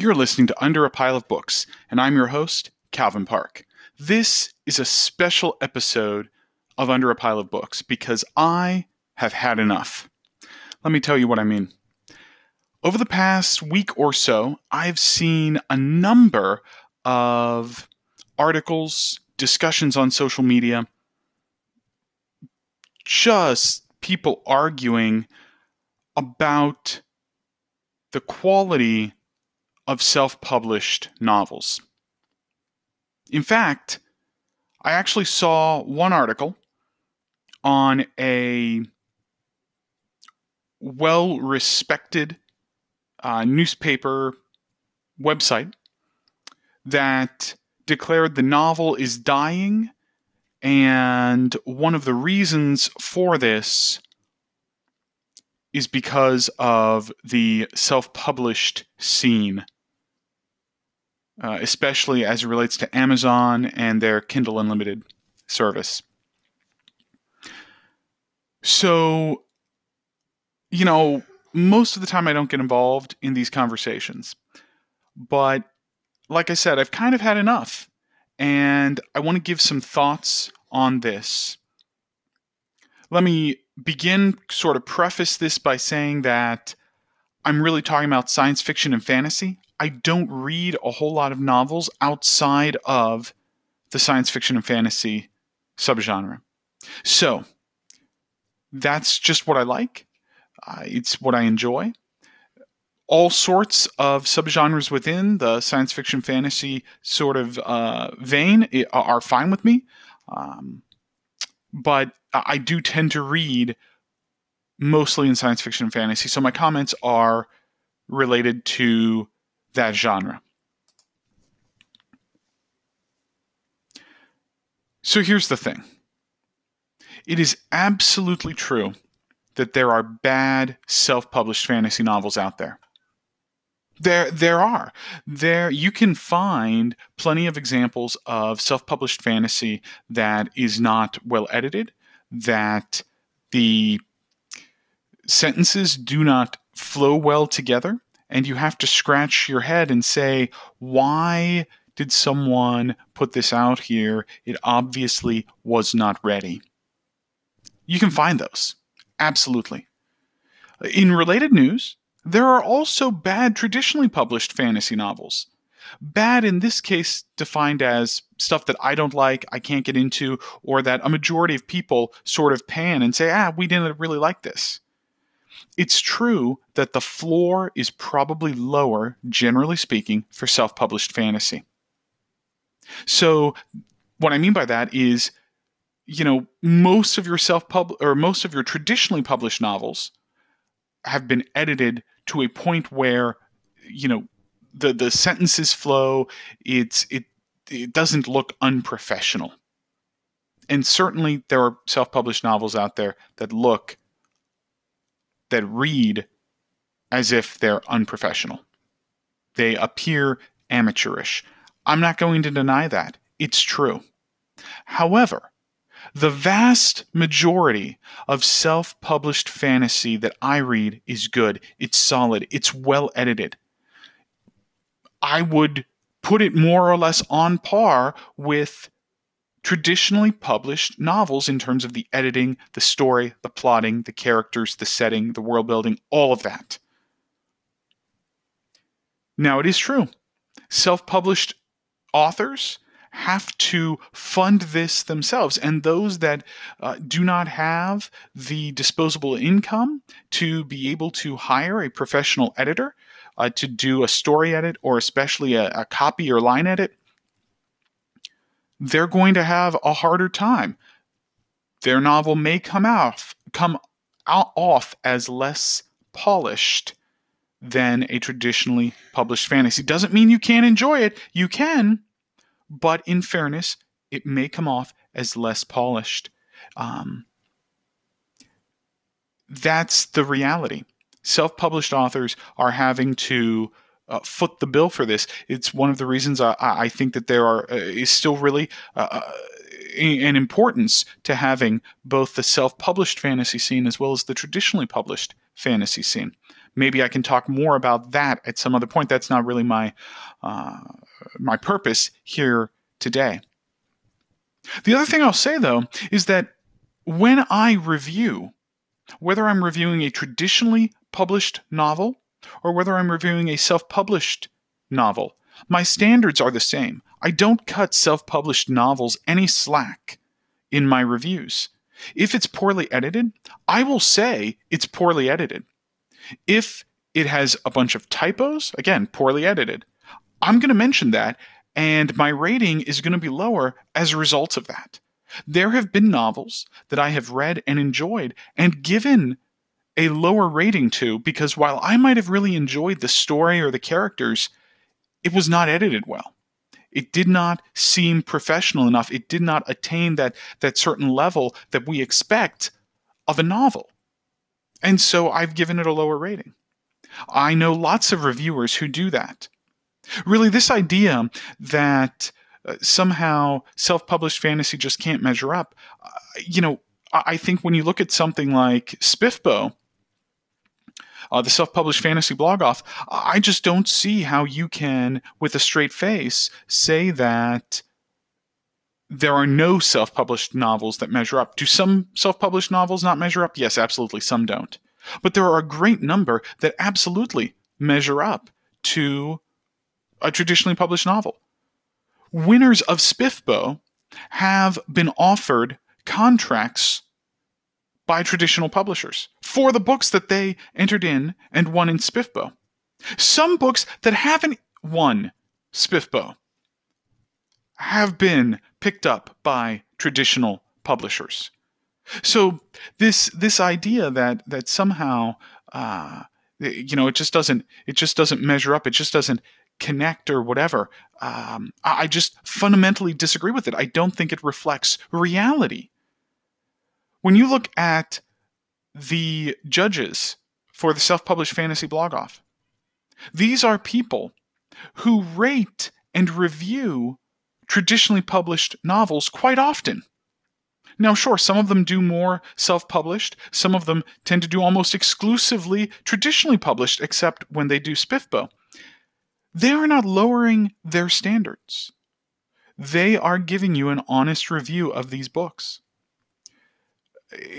You're listening to Under a Pile of Books, and I'm your host, Calvin Park. This is a special episode of Under a Pile of Books because I have had enough. Let me tell you what I mean. Over the past week or so, I've seen a number of articles, discussions on social media, just people arguing about the quality of self published novels. In fact, I actually saw one article on a well respected uh, newspaper website that declared the novel is dying, and one of the reasons for this is because of the self published scene uh, especially as it relates to Amazon and their Kindle Unlimited service. So, you know, most of the time I don't get involved in these conversations. But like I said, I've kind of had enough. And I want to give some thoughts on this. Let me begin, sort of preface this by saying that I'm really talking about science fiction and fantasy. I don't read a whole lot of novels outside of the science fiction and fantasy subgenre. So that's just what I like. Uh, it's what I enjoy. All sorts of subgenres within the science fiction fantasy sort of uh, vein are fine with me. Um, but I do tend to read mostly in science fiction and fantasy. So my comments are related to that genre. So here's the thing it is absolutely true that there are bad self published fantasy novels out there. There, there are. There, you can find plenty of examples of self-published fantasy that is not well edited, that the sentences do not flow well together, and you have to scratch your head and say, why did someone put this out here? It obviously was not ready. You can find those. Absolutely. In related news, there are also bad traditionally published fantasy novels. Bad in this case defined as stuff that I don't like, I can't get into, or that a majority of people sort of pan and say, ah, we didn't really like this. It's true that the floor is probably lower, generally speaking, for self published fantasy. So, what I mean by that is, you know, most of your self pub or most of your traditionally published novels have been edited to a point where, you know, the the sentences flow. It's it it doesn't look unprofessional. And certainly there are self published novels out there that look that read as if they're unprofessional. They appear amateurish. I'm not going to deny that. It's true. However, the vast majority of self published fantasy that I read is good. It's solid. It's well edited. I would put it more or less on par with traditionally published novels in terms of the editing, the story, the plotting, the characters, the setting, the world building, all of that. Now, it is true. Self published authors have to fund this themselves. And those that uh, do not have the disposable income to be able to hire a professional editor uh, to do a story edit or especially a, a copy or line edit, they're going to have a harder time. Their novel may come off come out off as less polished than a traditionally published fantasy. Doesn't mean you can't enjoy it. You can, but in fairness, it may come off as less polished. Um, that's the reality. Self published authors are having to uh, foot the bill for this. It's one of the reasons I, I think that there are uh, is still really uh, uh an importance to having both the self-published fantasy scene as well as the traditionally published fantasy scene. maybe I can talk more about that at some other point. That's not really my uh, my purpose here today. The other thing I'll say though is that when I review, whether I'm reviewing a traditionally published novel or whether I'm reviewing a self-published novel, my standards are the same. I don't cut self-published novels any slack in my reviews. If it's poorly edited, I will say it's poorly edited. If it has a bunch of typos, again, poorly edited, I'm going to mention that, and my rating is going to be lower as a result of that. There have been novels that I have read and enjoyed and given a lower rating to because while I might have really enjoyed the story or the characters, it was not edited well. It did not seem professional enough. It did not attain that, that certain level that we expect of a novel. And so I've given it a lower rating. I know lots of reviewers who do that. Really, this idea that uh, somehow self published fantasy just can't measure up, uh, you know, I-, I think when you look at something like SPFBO, uh, the self published fantasy blog off, I just don't see how you can, with a straight face, say that there are no self published novels that measure up. Do some self published novels not measure up? Yes, absolutely. Some don't. But there are a great number that absolutely measure up to a traditionally published novel. Winners of SPFBO have been offered contracts by traditional publishers for the books that they entered in and won in SPFBO. Some books that haven't won SPFBO have been picked up by traditional publishers. So this this idea that that somehow uh, you know it just doesn't it just doesn't measure up it just doesn't connect or whatever um, I just fundamentally disagree with it. I don't think it reflects reality. When you look at the judges for the self published fantasy blog off, these are people who rate and review traditionally published novels quite often. Now, sure, some of them do more self published, some of them tend to do almost exclusively traditionally published, except when they do SPFBO. They are not lowering their standards. They are giving you an honest review of these books.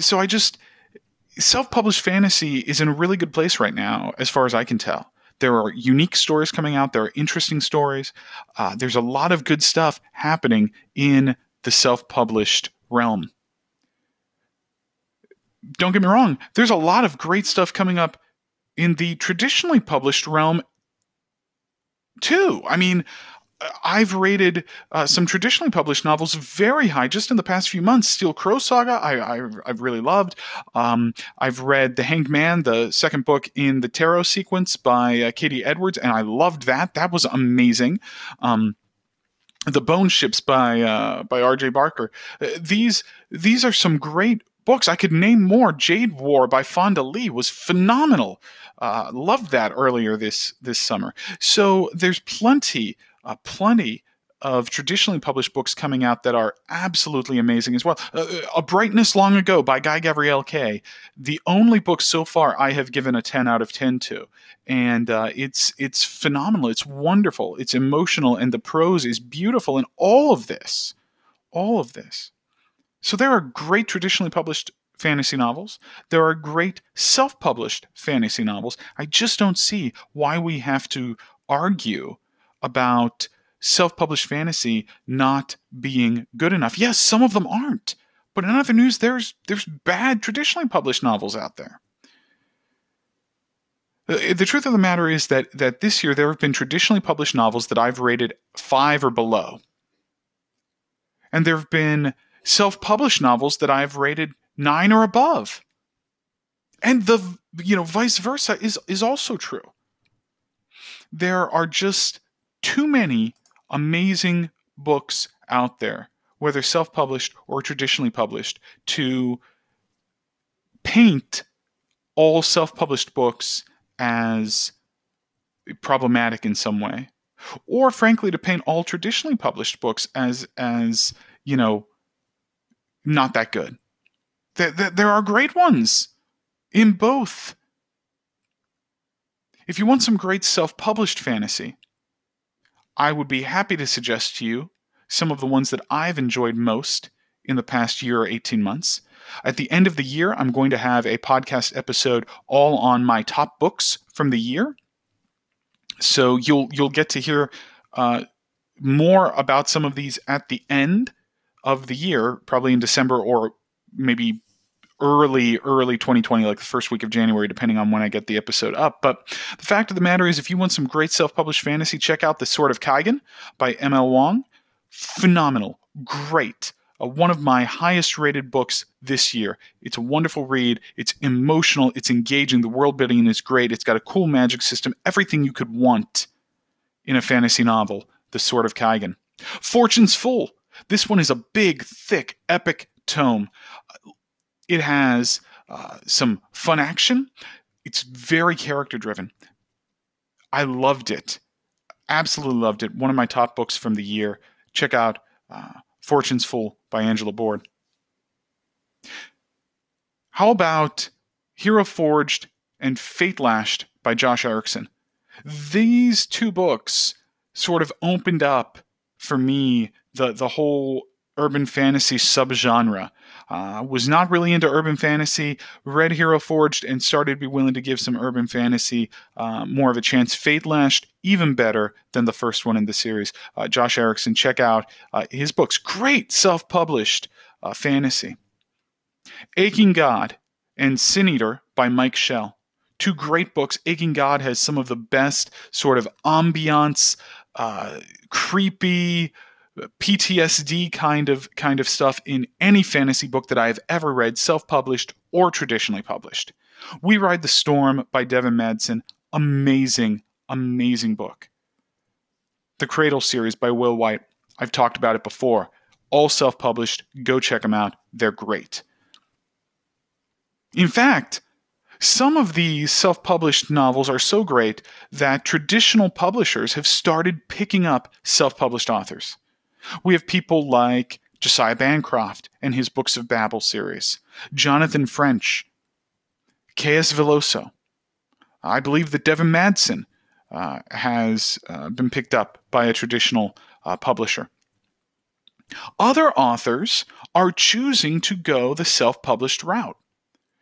So I just, self published fantasy is in a really good place right now, as far as I can tell. There are unique stories coming out. There are interesting stories. Uh, there's a lot of good stuff happening in the self published realm. Don't get me wrong, there's a lot of great stuff coming up in the traditionally published realm, too. I mean, I've rated uh, some traditionally published novels very high just in the past few months. Steel Crow Saga, I, I, have really loved. Um, I've read The Hanged Man, the second book in the Tarot sequence by uh, K.D. Edwards, and I loved that. That was amazing. Um, the Bone Ships by uh, by R.J. Barker. Uh, these these are some great books. I could name more. Jade War by Fonda Lee was phenomenal. Uh, loved that earlier this this summer. So there's plenty uh, plenty of traditionally published books coming out that are absolutely amazing as well. Uh, a Brightness Long Ago by Guy Gavriel Kay, the only book so far I have given a 10 out of 10 to. And uh, it's it's phenomenal. It's wonderful. It's emotional, and the prose is beautiful. And all of this, all of this. So there are great traditionally published fantasy novels. There are great self published fantasy novels. I just don't see why we have to argue about self published fantasy not being good enough. Yes, some of them aren't. But in other news, there's there's bad traditionally published novels out there. The, the truth of the matter is that that this year there have been traditionally published novels that I've rated five or below. And there have been self-published novels that I've rated nine or above. And the you know vice versa is is also true. There are just too many amazing books out there, whether self published or traditionally published, to paint all self published books as problematic in some way. Or frankly to paint all traditionally published books as as you know not that good. There, there, there are great ones in both. If you want some great self published fantasy, I would be happy to suggest to you some of the ones that I've enjoyed most in the past year or 18 months. At the end of the year, I'm going to have a podcast episode all on my top books from the year. So you'll you'll get to hear uh, more about some of these at the end of the year, probably in December or maybe early early 2020 like the first week of january depending on when i get the episode up but the fact of the matter is if you want some great self-published fantasy check out the sword of kaigen by ml Wang. phenomenal great uh, one of my highest rated books this year. It's a wonderful read. It's emotional. It's engaging. The world building is great. It's got a cool magic system. Everything you could want in a fantasy novel. The Sword of Kaigen. Fortune's Fool. This one is a big, thick, epic tome. It has uh, some fun action. It's very character driven. I loved it. Absolutely loved it. One of my top books from the year. Check out uh, Fortune's Fool by Angela Boord. How about Hero Forged and Fate Lashed by Josh Erikson? These two books sort of opened up for me the, the whole urban fantasy subgenre. Uh, was not really into urban fantasy, read Hero Forged, and started to be willing to give some urban fantasy uh, more of a chance. Fate Lashed, even better than the first one in the series. Uh, Josh Erikson, check out uh, his books. Great self published uh, fantasy. Aching God and Sin Eater by Mike Shel. Two great books. Aching God has some of the best sort of ambiance, uh, creepy, PTSD kind of kind of stuff in any fantasy book that I have ever read, self-published or traditionally published. We Ride the Storm by Devin Madson, amazing, amazing book. The Cradle series by Will Wight, I've talked about it before. All self-published, go check them out. They're great. In fact, some of these self published novels are so great that traditional publishers have started picking up self published authors. We have people like Josiah Bancroft and his Books of Babel series, Jonathan French, K.S. Villoso. I believe that Devin Madson uh, has uh, been picked up by a traditional uh, publisher. Other authors are choosing to go the self published route.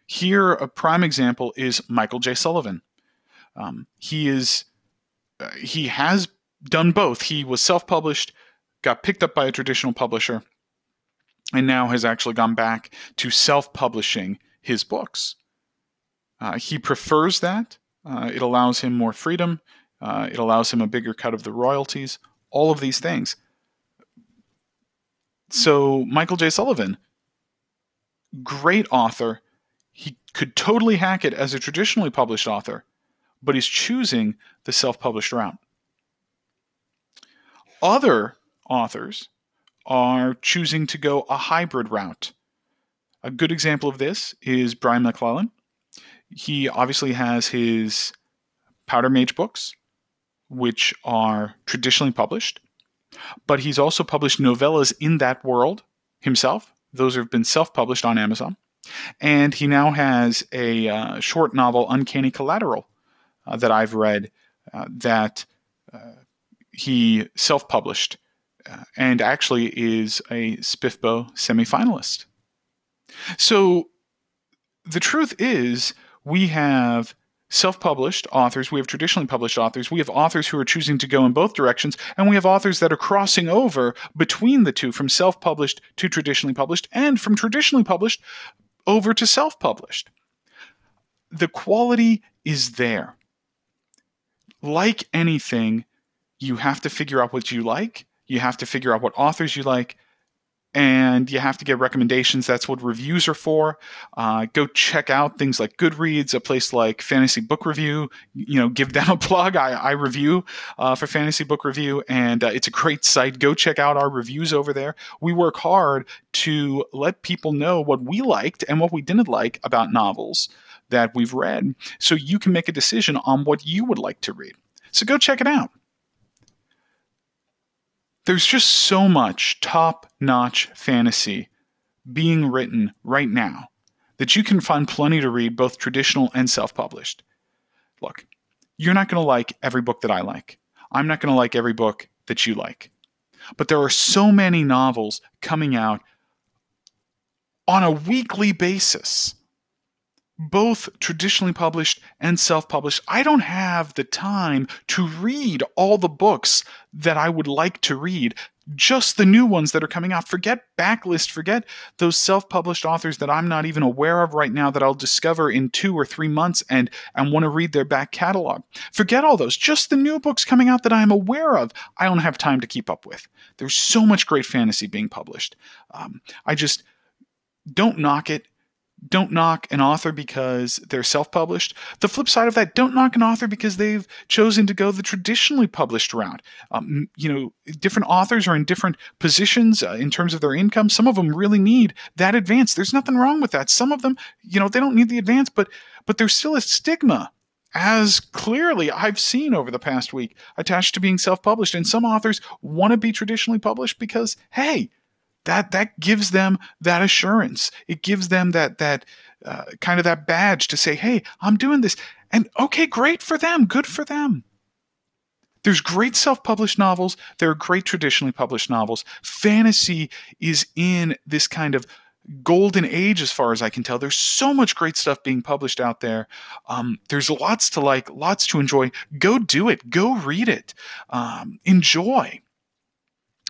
Here, a prime example is Michael J. Sullivan. Um, he is uh, he has done both. He was self published got picked up by a traditional publisher, and now has actually gone back to self publishing his books. Uh, he prefers that. Uh, it allows him more freedom. Uh, it allows him a bigger cut of the royalties. All of these things. So, Michael J. Sullivan, great author. He could totally hack it as a traditionally published author, but he's choosing the self published route. Other authors are choosing to go a hybrid route. A good example of this is Brian McClellan. He obviously has his Powder Mage books, which are traditionally published, but he's also published novellas in that world himself. Those have been self published on Amazon. And he now has a uh, short novel, Uncanny Collateral, uh, that I've read uh, that uh, he self published Uh, and actually is a SPFBO semifinalist. So the truth is, we have self published authors, we have traditionally published authors, we have authors who are choosing to go in both directions, and we have authors that are crossing over between the two from self published to traditionally published, and from traditionally published over to self published. The quality is there. Like anything, you have to figure out what you like you have to figure out what authors you like, and you have to get recommendations. That's what reviews are for. Uh, go check out things like Goodreads, a place like Fantasy Book Review. You know, give them a plug. I, I review uh, for Fantasy Book Review, and uh, it's a great site. Go check out our reviews over there. We work hard to let people know what we liked and what we didn't like about novels that we've read, so you can make a decision on what you would like to read. So go check it out there's just so much top notch fantasy being written right now that you can find plenty to read, both traditional and self published. Look, you're not going to like every book that I like. I'm not going to like every book that you like. But there are so many novels coming out on a weekly basis, both traditionally published and self published. I don't have the time to read all the books that I would like to read just the new ones that are coming out. Forget backlist, forget those self-published authors that I'm not even aware of right now that I'll discover in 2 or 3 months and and want to read their back catalog. Forget all those. Just the new books coming out that I'm aware of. I don't have time to keep up with. There's so much great fantasy being published. Um, I just don't knock it don't knock an author because they're self-published. The flip side of that, don't knock an author because they've chosen to go the traditionally published route. Um, you know, different authors are in different positions uh, in terms of their income. Some of them really need that advance. There's nothing wrong with that. Some of them, you know, they don't need the advance, but but there's still a stigma as clearly I've seen over the past week attached to being self-published. And some authors want to be traditionally published because, hey, that that gives them that assurance. It gives them that that uh, kind of that badge to say, "Hey, I'm doing this," and okay, great for them, good for them. There's great self-published novels. There are great traditionally published novels. Fantasy is in this kind of golden age, as far as I can tell. There's so much great stuff being published out there. Um, there's lots to like, lots to enjoy. Go do it. Go read it. Um, enjoy.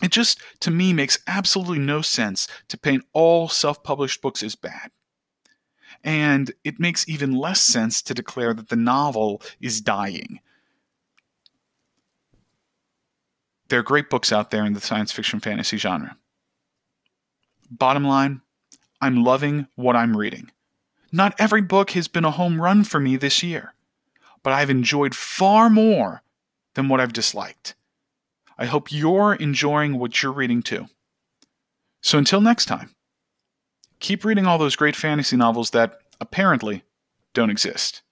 It just, to me, makes absolutely no sense to paint all self published books as bad. And it makes even less sense to declare that the novel is dying. There are great books out there in the science fiction fantasy genre. Bottom line, I'm loving what I'm reading. Not every book has been a home run for me this year, but I've enjoyed far more than what I've disliked. I hope you're enjoying what you're reading too. So until next time, keep reading all those great fantasy novels that apparently don't exist.